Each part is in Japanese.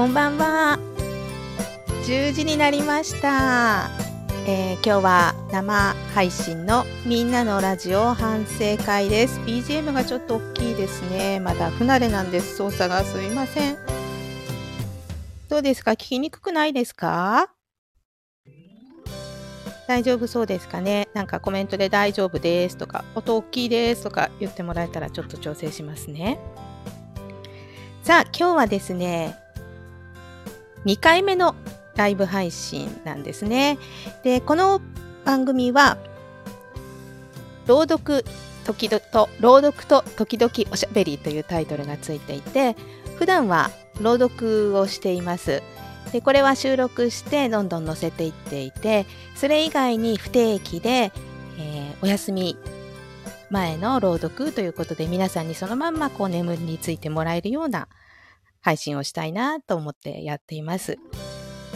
こんばんは。10時になりました。えー今日は生配信のみんなのラジオ反省会です。BGM がちょっと大きいですね。まだ不慣れなんです。操作がすいません。どうですか？聞きにくくないですか？大丈夫そうですかね？なんかコメントで大丈夫ですとか、音大きいですとか言ってもらえたらちょっと調整しますね。さあ、今日はですね、2回目のライブ配信なんですね。で、この番組は、朗読時々と、朗読と時々おしゃべりというタイトルがついていて、普段は朗読をしています。で、これは収録してどんどん載せていっていて、それ以外に不定期で、えーお休み前の朗読ということで皆さんにそのまんまこう眠りについてもらえるような配信をしたいなと思ってやっています。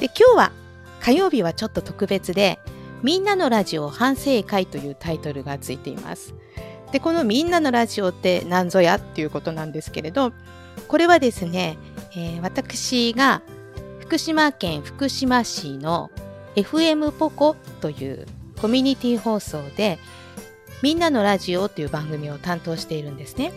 で、今日は火曜日はちょっと特別で、みんなのラジオ反省会というタイトルがついています。で、このみんなのラジオって何ぞやっていうことなんですけれど、これはですね、えー私が福島県福島市の FM ポコというコミュニティ放送でみんなのラジオという番組を担当しているんですね。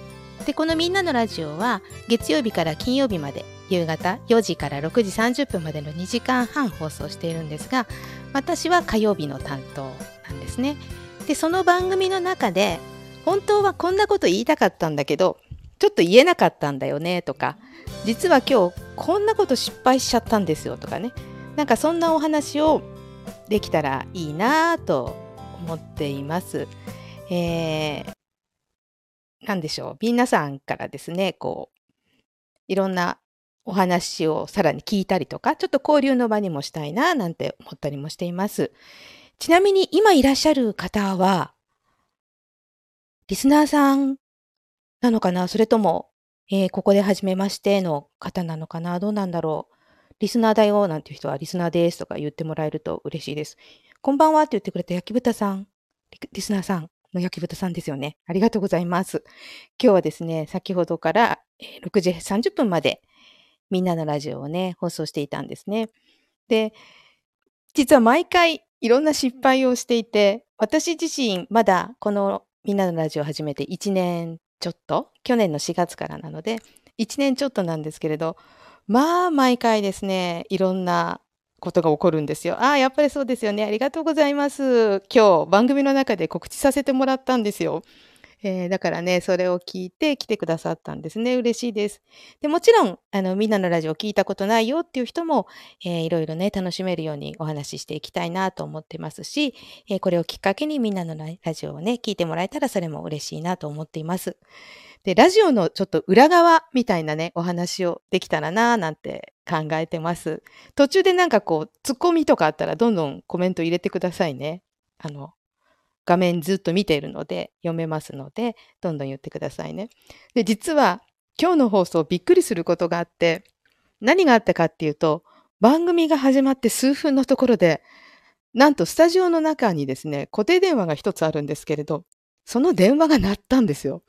で、このみんなのラジオは月曜日から金曜日まで夕方4時から6時30分までの2時間半放送しているんですが、私は火曜日の担当なんですね。で、その番組の中で本当はこんなこと言いたかったんだけど、ちょっと言えなかったんだよねとか、実は今日こんなこと失敗しちゃったんですよとかね、なんかそんなお話をできたらいいなと思っています。えー、なんでしょう。皆さんからですね、こう、いろんなお話をさらに聞いたりとか、ちょっと交流の場にもしたいななんて思ったりもしています。ちなみに今いらっしゃる方は、リスナーさんなのかな？それとも、えーここで初めましての方なのかな？どうなんだろう？リスナーだよなんていう人はリスナーですとか言ってもらえると嬉しいです。こんばんはって言ってくれた焼き豚さん、リスナーさんの焼き豚さんですよね。ありがとうございます。今日はですね、先ほどから6時30分までみんなのラジオをね、放送していたんですね。で、実は毎回いろんな失敗をしていて、私自身まだこのみんなのラジオを始めて1年ちょっと、去年の4月からなので、1年ちょっとなんですけれど、まあ毎回ですね、いろんなことが起こるんですよ。ああ、やっぱりそうですよね。ありがとうございます。今日番組の中で告知させてもらったんですよ。えーだからね、それを聞いて来てくださったんですね。嬉しいです。でもちろん、あの、みんなのラジオ聞いたことないよっていう人も、えーいろいろね、楽しめるようにお話ししていきたいなと思ってますし、えーこれをきっかけにみんなのララジオをね、聞いてもらえたらそれも嬉しいなと思っています。で、ラジオのちょっと裏側みたいなね、お話をできたらなぁなんて考えてます。途中でなんかこう、ツッコミとかあったらどんどんコメント入れてくださいね。あの、画面ずっと見ているので読めますので、どんどん言ってくださいね。で、実は今日の放送びっくりすることがあって、何があったかっていうと、番組が始まって数分のところで、なんとスタジオの中にですね、固定電話が一つあるんですけれど、その電話が鳴ったんですよ。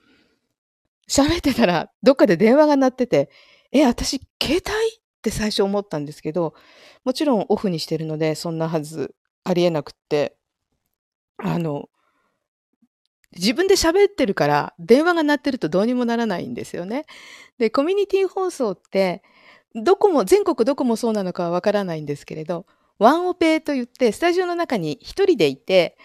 喋ってたら、どっかで電話が鳴ってて、え、私、携帯？って最初思ったんですけど、もちろんオフにしてるので、そんなはずありえなくって、あの、自分で喋ってるから、電話が鳴ってるとどうにもならないんですよね。で、コミュニティ放送って、どこも、全国どこもそうなのかはわからないんですけれど、ワンオペと言って、スタジオの中に一人でいて、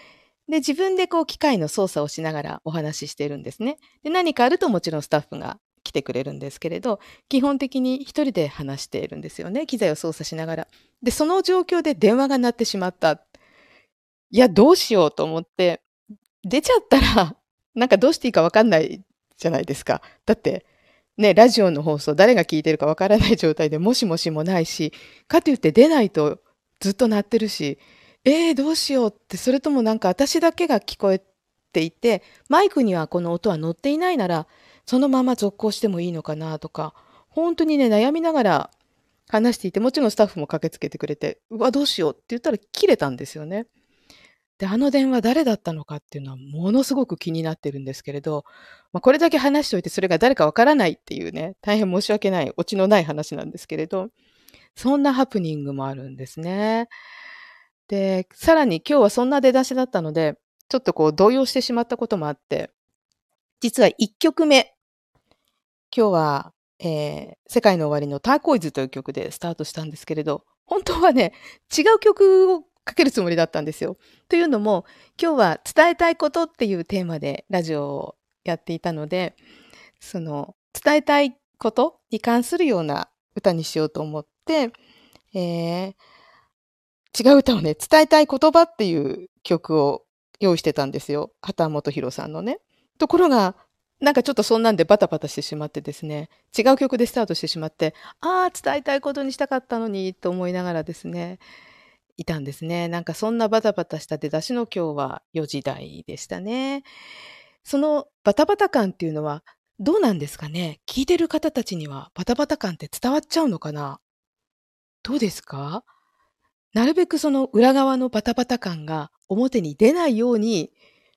で、自分でこう機械の操作をしながらお話ししてるんですね。で、何かあるともちろんスタッフが来てくれるんですけれど、基本的に一人で話しているんですよね。機材を操作しながら。で、その状況で電話が鳴ってしまった。いや、どうしようと思って、出ちゃったら、なんかどうしていいかわかんないじゃないですか。だって、ね、ラジオの放送誰が聞いてるかわからない状態でもしもしもないし、かといって出ないとずっと鳴ってるし、えー、どうしようって、それともなんか私だけが聞こえていて、マイクにはこの音は乗っていないなら、そのまま続行してもいいのかなとか、本当にね、悩みながら話していて、もちろんスタッフも駆けつけてくれて、うわ、どうしようって言ったら切れたんですよね。で、あの電話誰だったのかっていうのはものすごく気になってるんですけれど、まあ、これだけ話しておいてそれが誰かわからないっていうね、大変申し訳ない、オチのない話なんですけれど、そんなハプニングもあるんですね。で、さらに今日はそんな出だしだったので、ちょっとこう動揺してしまったこともあって、実は1曲目、今日は、えー、世界の終わりのターコイズという曲でスタートしたんですけれど、本当はね、違う曲をかけるつもりだったんですよ。というのも、今日は伝えたいことっていうテーマでラジオをやっていたので、その伝えたいことに関するような歌にしようと思って、えー、違う歌をね、伝えたい言葉っていう曲を用意してたんですよ。畑本博さんのね。ところが、なんかちょっとそんなんでバタバタしてしまってですね、違う曲でスタートしてしまって、ああ、伝えたいことにしたかったのに、と思いながらですね、いたんですね。なんかそんなバタバタした出だしの今日は4時台でしたね。そのバタバタ感っていうのはどうなんですかね？聞いてる方たちにはバタバタ感って伝わっちゃうのかな？どうですか？なるべくその裏側のバタバタ感が表に出ないように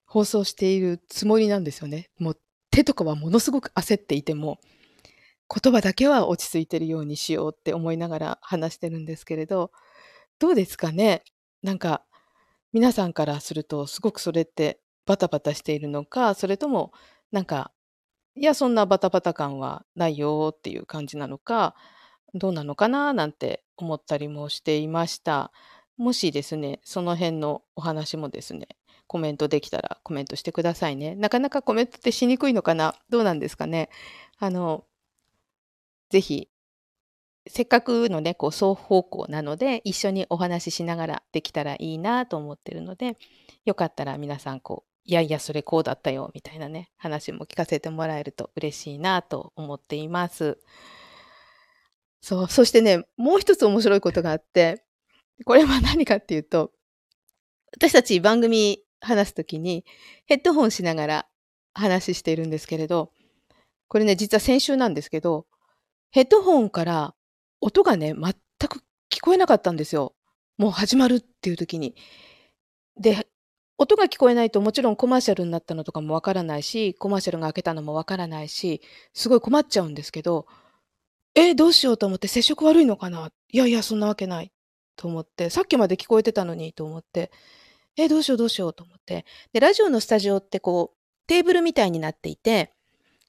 放送しているつもりなんですよね。もう手とかはものすごく焦っていても、言葉だけは落ち着いてるようにしようって思いながら話してるんですけれど、どうですかね？なんか、皆さんからするとすごくそれってバタバタしているのか、それともなんか、いや、そんなバタバタ感はないよっていう感じなのか、どうなのかななんて思ったりもしていました。もしですね、その辺のお話もですね、コメントできたらコメントしてくださいね。なかなかコメントってしにくいのかな？どうなんですかね？あの、ぜひ、せっかくのね、こう双方向なので、一緒にお話ししながらできたらいいなと思ってるので、よかったら皆さんこう、いやいや、それこうだったよ、みたいなね、話も聞かせてもらえると嬉しいなと思っています。そう、そしてね、もう一つ面白いことがあって、これは何かっていうと、私たち番組話すときにヘッドホンしながら話しているんですけれど、これね、実は先週なんですけど、ヘッドホンから音がね、全く聞こえなかったんですよ。もう始まるっていう時に。で、音が聞こえないともちろんコマーシャルになったのとかもわからないし、コマーシャルが開けたのもわからないし、すごい困っちゃうんですけど、え、どうしようと思って接触悪いのかな？いやいや、そんなわけない。と思って、さっきまで聞こえてたのにと思って、え、どうしようどうしようと思って。で、ラジオのスタジオってこう、テーブルみたいになっていて、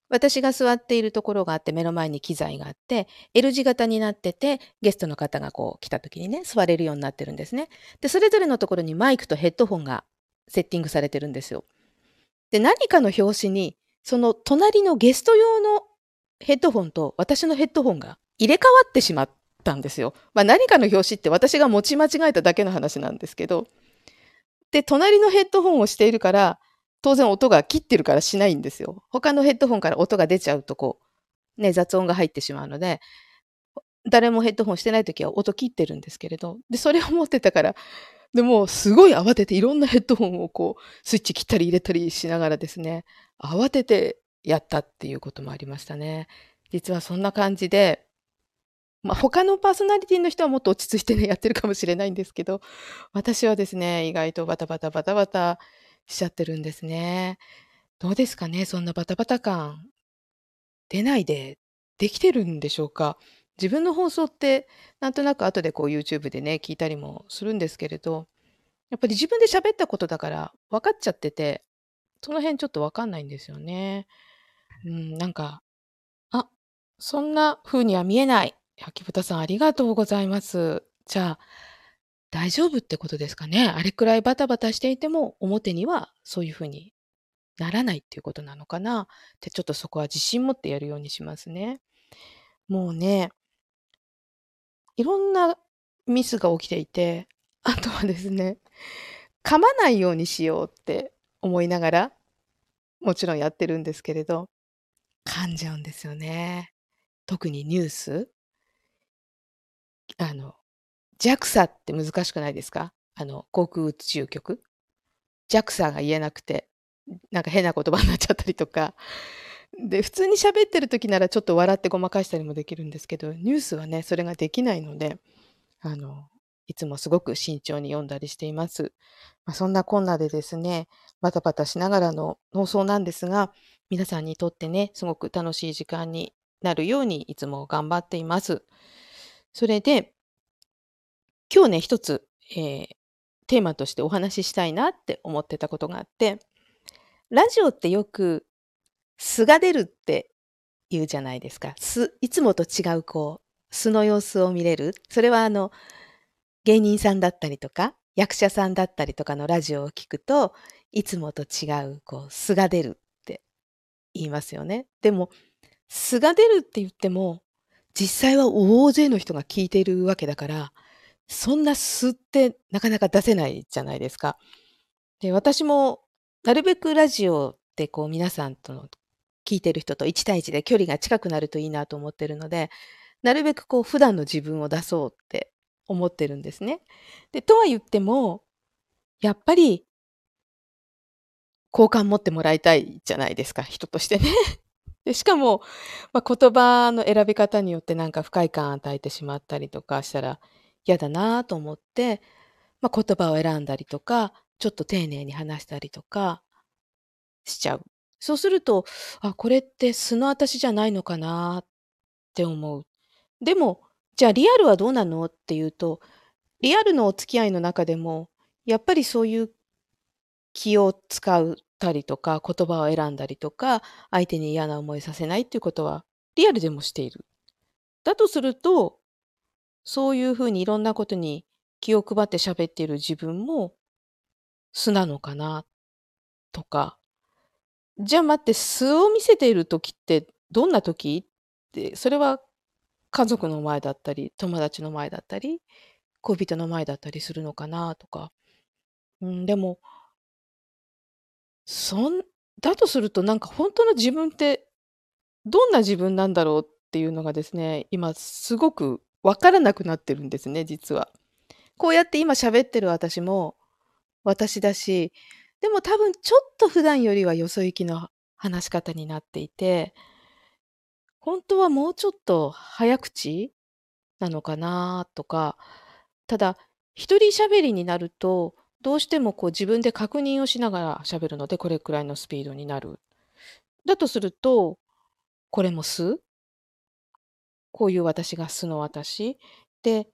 私が座っているところがあって、目の前に機材があって、L 字型になってて、ゲストの方がこう来た時にね、座れるようになってるんですね。で、それぞれのところにマイクとヘッドホンがセッティングされてるんですよ。で、何かの表紙に、その隣のゲスト用のヘッドホンと私のヘッドホンが入れ替わってしまったんですよ。まあ、何かの表紙って私が持ち間違えただけの話なんですけど。で、隣のヘッドホンをしているから、当然音が切ってるからしないんですよ。他のヘッドホンから音が出ちゃうとこう、ね、雑音が入ってしまうので、誰もヘッドホンしてない時は音切ってるんですけれど、で、それを持ってたから、でもすごい慌てていろんなヘッドホンをこう、スイッチ切ったり入れたりしながらですね、慌ててやったっていうこともありましたね。実はそんな感じで、まあ、他のパーソナリティの人はもっと落ち着いてね、やってるかもしれないんですけど、私はですね、意外とバタバタバタバタしちゃってるんですね。どうですかね、そんなバタバタ感、出ないでできてるんでしょうか？自分の放送って、なんとなく後でこう YouTube でね、聞いたりもするんですけれど、やっぱり自分で喋ったことだから分かっちゃってて、その辺ちょっと分かんないんですよね。うん、なんか、あ、そんな風には見えない。秋豚さんありがとうございます。じゃあ、大丈夫ってことですかね。あれくらいバタバタしていても、表にはそういう風にならないっていうことなのかな。ってちょっとそこは自信持ってやるようにしますね。もうね、いろんなミスが起きていて、あとはですね、噛まないようにしようって思いながら、もちろんやってるんですけれど、噛んじゃうんですよね。特にニュース。あの、JAXA って難しくないですか？あの、航空宇宙局。JAXA が言えなくて、なんか変な言葉になっちゃったりとか。で、普通に喋ってる時ならちょっと笑ってごまかしたりもできるんですけど、ニュースはね、それができないので、あの、いつもすごく慎重に読んだりしています。まあ、そんなこんなでですね、バタバタしながらの放送なんですが、皆さんにとってね、すごく楽しい時間になるようにいつも頑張っています。それで、今日ね、一つ、えー、テーマとしてお話ししたいなって思ってたことがあって、ラジオってよく素が出るって言うじゃないですか。素、いつもと違うこう、素の様子を見れる。それはあの、芸人さんだったりとか、役者さんだったりとかのラジオを聞くと、いつもと違うこう、素が出る言いますよね。でも、素が出るって言っても、実際は大勢の人が聞いているわけだから、そんな素ってなかなか出せないじゃないですか。で、私もなるべくラジオってこう皆さんとの聞いてる人と1対1で距離が近くなるといいなと思ってるので、なるべくこう普段の自分を出そうって思ってるんですね。で、とは言っても、やっぱり好感持ってもらいたいじゃないですか、人としてね。でしかも、まあ、言葉の選び方によってなんか不快感与えてしまったりとかしたら嫌だなと思って、まあ、言葉を選んだりとか、ちょっと丁寧に話したりとかしちゃう。そうすると、あ、これって素の私じゃないのかなって思う。でも、じゃあリアルはどうなのっていうと、リアルのお付き合いの中でも、やっぱりそういう気を使ったりとか、言葉を選んだりとか、相手に嫌な思いさせないっていうことは、リアルでもしている。だとすると、そういうふうにいろんなことに気を配って喋っている自分も素なのかなとか、じゃあ待って、素を見せている時ってどんな時って、それは家族の前だったり、友達の前だったり、恋人の前だったりするのかなとか。うん、でも、そんだとするとなんか本当の自分ってどんな自分なんだろうっていうのがですね、今すごくわからなくなってるんですね、実は。こうやって今喋ってる私も私だし、でも多分ちょっと普段よりはよそ行きの話し方になっていて、本当はもうちょっと早口なのかなとか、ただ、一人喋りになると、どうしてもこう自分で確認をしながら喋るので、これくらいのスピードになる。だとすると、これも素？こういう私が素の私？で、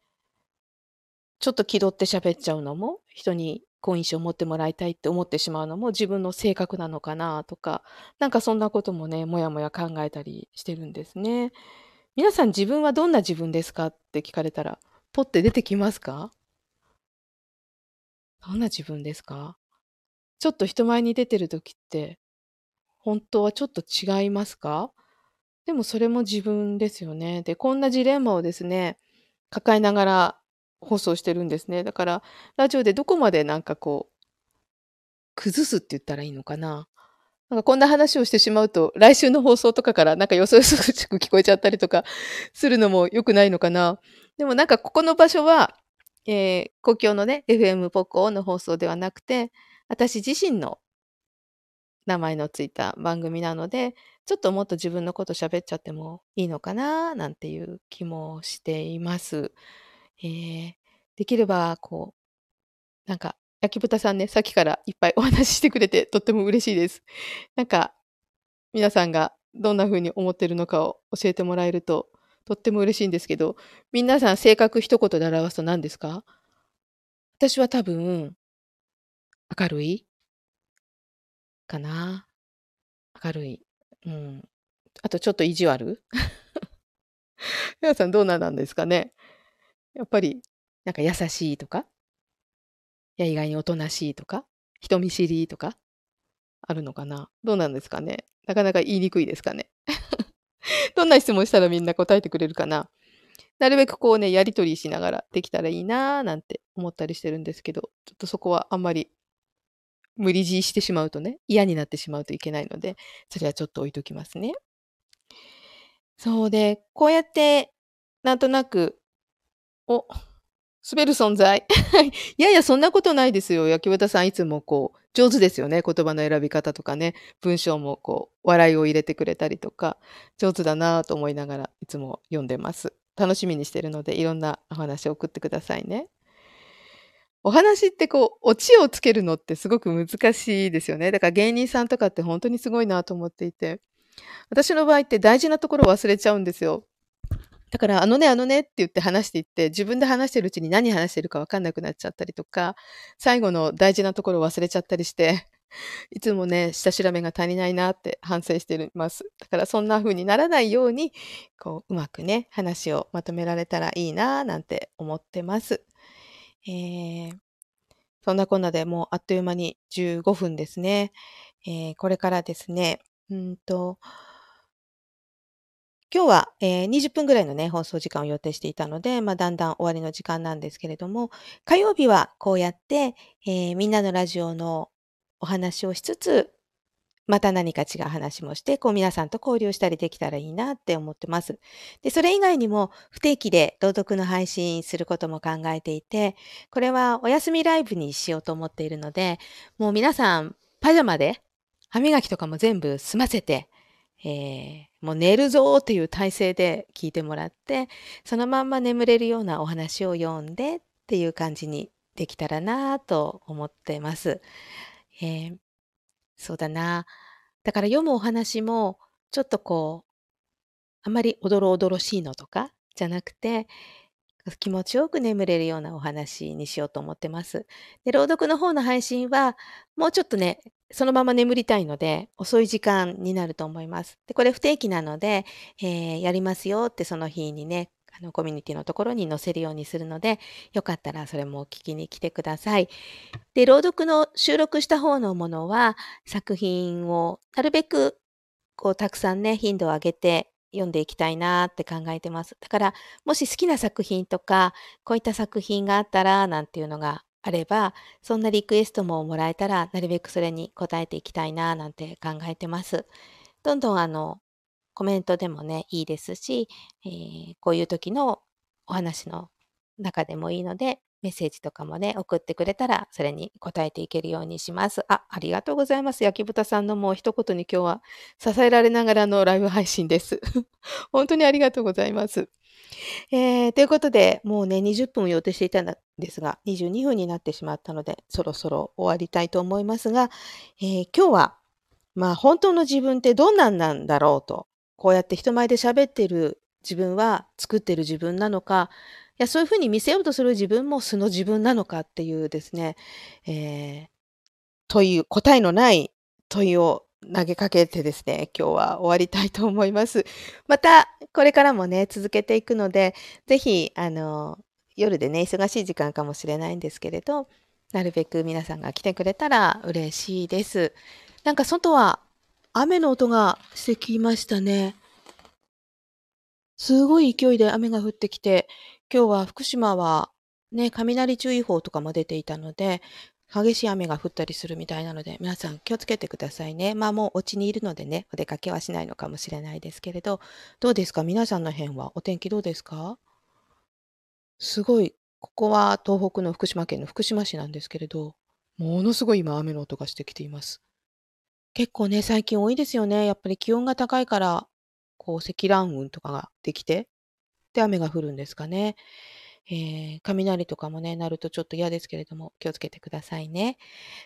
ちょっと気取って喋っちゃうのも、人に好印象を持ってもらいたいって思ってしまうのも？自分の性格なのかなとか、なんかそんなこともね、もやもや考えたりしてるんですね。皆さん自分はどんな自分ですかって聞かれたら、ポって出てきますか？どんな自分ですか？ちょっと人前に出てる時って、本当はちょっと違いますか？でもそれも自分ですよね。で、こんなジレンマをですね、抱えながら放送してるんですね。だから、ラジオでどこまでなんかこう、崩すって言ったらいいのかな？なんかこんな話をしてしまうと、来週の放送とかからなんかよそよそしく聞こえちゃったりとかするのも良くないのかな？でもなんかここの場所は、えー、公共のね、FM ポコの放送ではなくて、私自身の名前のついた番組なので、ちょっともっと自分のこと喋っちゃってもいいのかな、なんていう気もしています。えー、できれば、こう、なんか、焼き豚さんね、さっきからいっぱいお話ししてくれてとっても嬉しいです。なんか、皆さんがどんな風に思ってるのかを教えてもらえるととっても嬉しいんですけど、皆さん性格一言で表すと何ですか？私は多分、明るい。かな。明るい。うん。あとちょっと意地悪。皆さんどうなんですかね？やっぱり、なんか優しいとか、いや意外におとなしいとか、人見知りとか、あるのかな？どうなんですかね？なかなか言いにくいですかね？どんな質問したらみんな答えてくれるかな？なるべくこうね、やりとりしながらできたらいいなーなんて思ったりしてるんですけど、ちょっとそこはあんまり無理強いしてしまうとね、嫌になってしまうといけないので、それはちょっと置いときますね。そうで、こうやって、なんとなくお、滑る存在。いやいや、そんなことないですよ。焼き豚さんいつもこう、上手ですよね。言葉の選び方とかね。文章もこう、笑いを入れてくれたりとか、上手だなと思いながらいつも読んでます。楽しみにしてるので、いろんなお話を送ってくださいね。お話ってこう、オチをつけるのってすごく難しいですよね。だから芸人さんとかって本当にすごいなと思っていて。私の場合って大事なところを忘れちゃうんですよ。だから、あのね、あのねって言って話していって、自分で話してるうちに何話してるかわかんなくなっちゃったりとか、最後の大事なところを忘れちゃったりして、いつもね、下調べが足りないなって反省してます。だからそんな風にならないように、こう、うまくね、話をまとめられたらいいななんて思ってます。えー、そんなこんなでもうあっという間に15分ですね。えー、これからですね、うんと、今日は、えー、20分ぐらいのね、放送時間を予定していたので、まあ、だんだん終わりの時間なんですけれども、火曜日はこうやって、えー、みんなのラジオのお話をしつつ、また何か違う話もして、こう皆さんと交流したりできたらいいなって思ってます。で、それ以外にも不定期で朗読の配信することも考えていて、これはお休みライブにしようと思っているので、もう皆さんパジャマで歯磨きとかも全部済ませて、えー、もう寝るぞっていう体勢で聞いてもらって、そのまんま眠れるようなお話を読んでっていう感じにできたらなと思ってます。えー、そうだな。だから読むお話も、ちょっとこう、あまりおどろおどろしいのとかじゃなくて、気持ちよく眠れるようなお話にしようと思ってます。で、朗読の方の配信は、もうちょっとね、そのまま眠りたいので、遅い時間になると思います。で、これ不定期なので、えー、やりますよってその日にね、あの、コミュニティのところに載せるようにするので、よかったらそれも聞きに来てください。で、朗読の収録した方のものは、作品をなるべく、こう、たくさんね、頻度を上げて読んでいきたいなって考えてます。だから、もし好きな作品とか、こういった作品があったら、なんていうのがあれば、そんなリクエストももらえたら、なるべくそれに答えていきたいな、なんて考えてます。どんどんあの、コメントでもね、いいですし、えー、こういう時のお話の中でもいいので、メッセージとかもね、送ってくれたら、それに答えていけるようにします。あ、ありがとうございます。焼き豚さんのもう一言に今日は支えられながらのライブ配信です。本当にありがとうございます。えー、ということで、もうね、20分を予定していたんですが、22分になってしまったので、そろそろ終わりたいと思いますが、えー、今日は、まあ、本当の自分ってどんなんなんだろうと、こうやって人前で喋ってる自分は作ってる自分なのか、や、そういう風に見せようとする自分も素の自分なのかっていうですね、えー、問い答えのない問いを投げかけてですね、今日は終わりたいと思います。また、これからもね、続けていくので、ぜひ、あの、夜でね、忙しい時間かもしれないんですけれど、なるべく皆さんが来てくれたら嬉しいです。なんか外は雨の音がしてきましたね。すごい勢いで雨が降ってきて、今日は福島はね、雷注意報とかも出ていたので、激しい雨が降ったりするみたいなので、皆さん気をつけてくださいね。まあもうお家にいるのでね、お出かけはしないのかもしれないですけれど、どうですか？皆さんの辺はお天気どうですか？すごい、ここは東北の福島県の福島市なんですけれど、ものすごい今雨の音がしてきています。結構ね、最近多いですよね。やっぱり気温が高いから、こう積乱雲とかができて、で、雨が降るんですかね。えー、雷とかもね、鳴るとちょっと嫌ですけれども、気をつけてくださいね。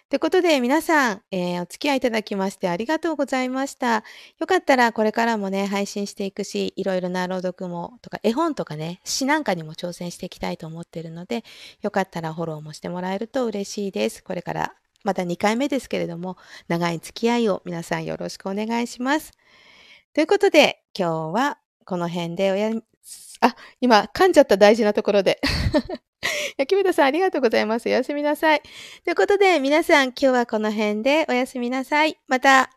ということで、皆さん、えー、お付き合いいただきましてありがとうございました。よかったらこれからもね、配信していくし、いろいろな朗読も、とか絵本とかね、詩なんかにも挑戦していきたいと思っているので、よかったらフォローもしてもらえると嬉しいです。これからまた2回目ですけれども、長い付き合いを皆さんよろしくお願いします。ということで、今日はこの辺でおやあ、今、噛んじゃった大事なところで。焼き豚さん、ありがとうございます。おやすみなさい。ということで、皆さん、今日はこの辺でおやすみなさい。また、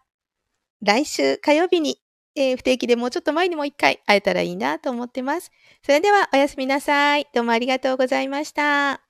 来週火曜日に、えー、不定期でもうちょっと前にもう一回会えたらいいなと思ってます。それでは、おやすみなさい。どうもありがとうございました。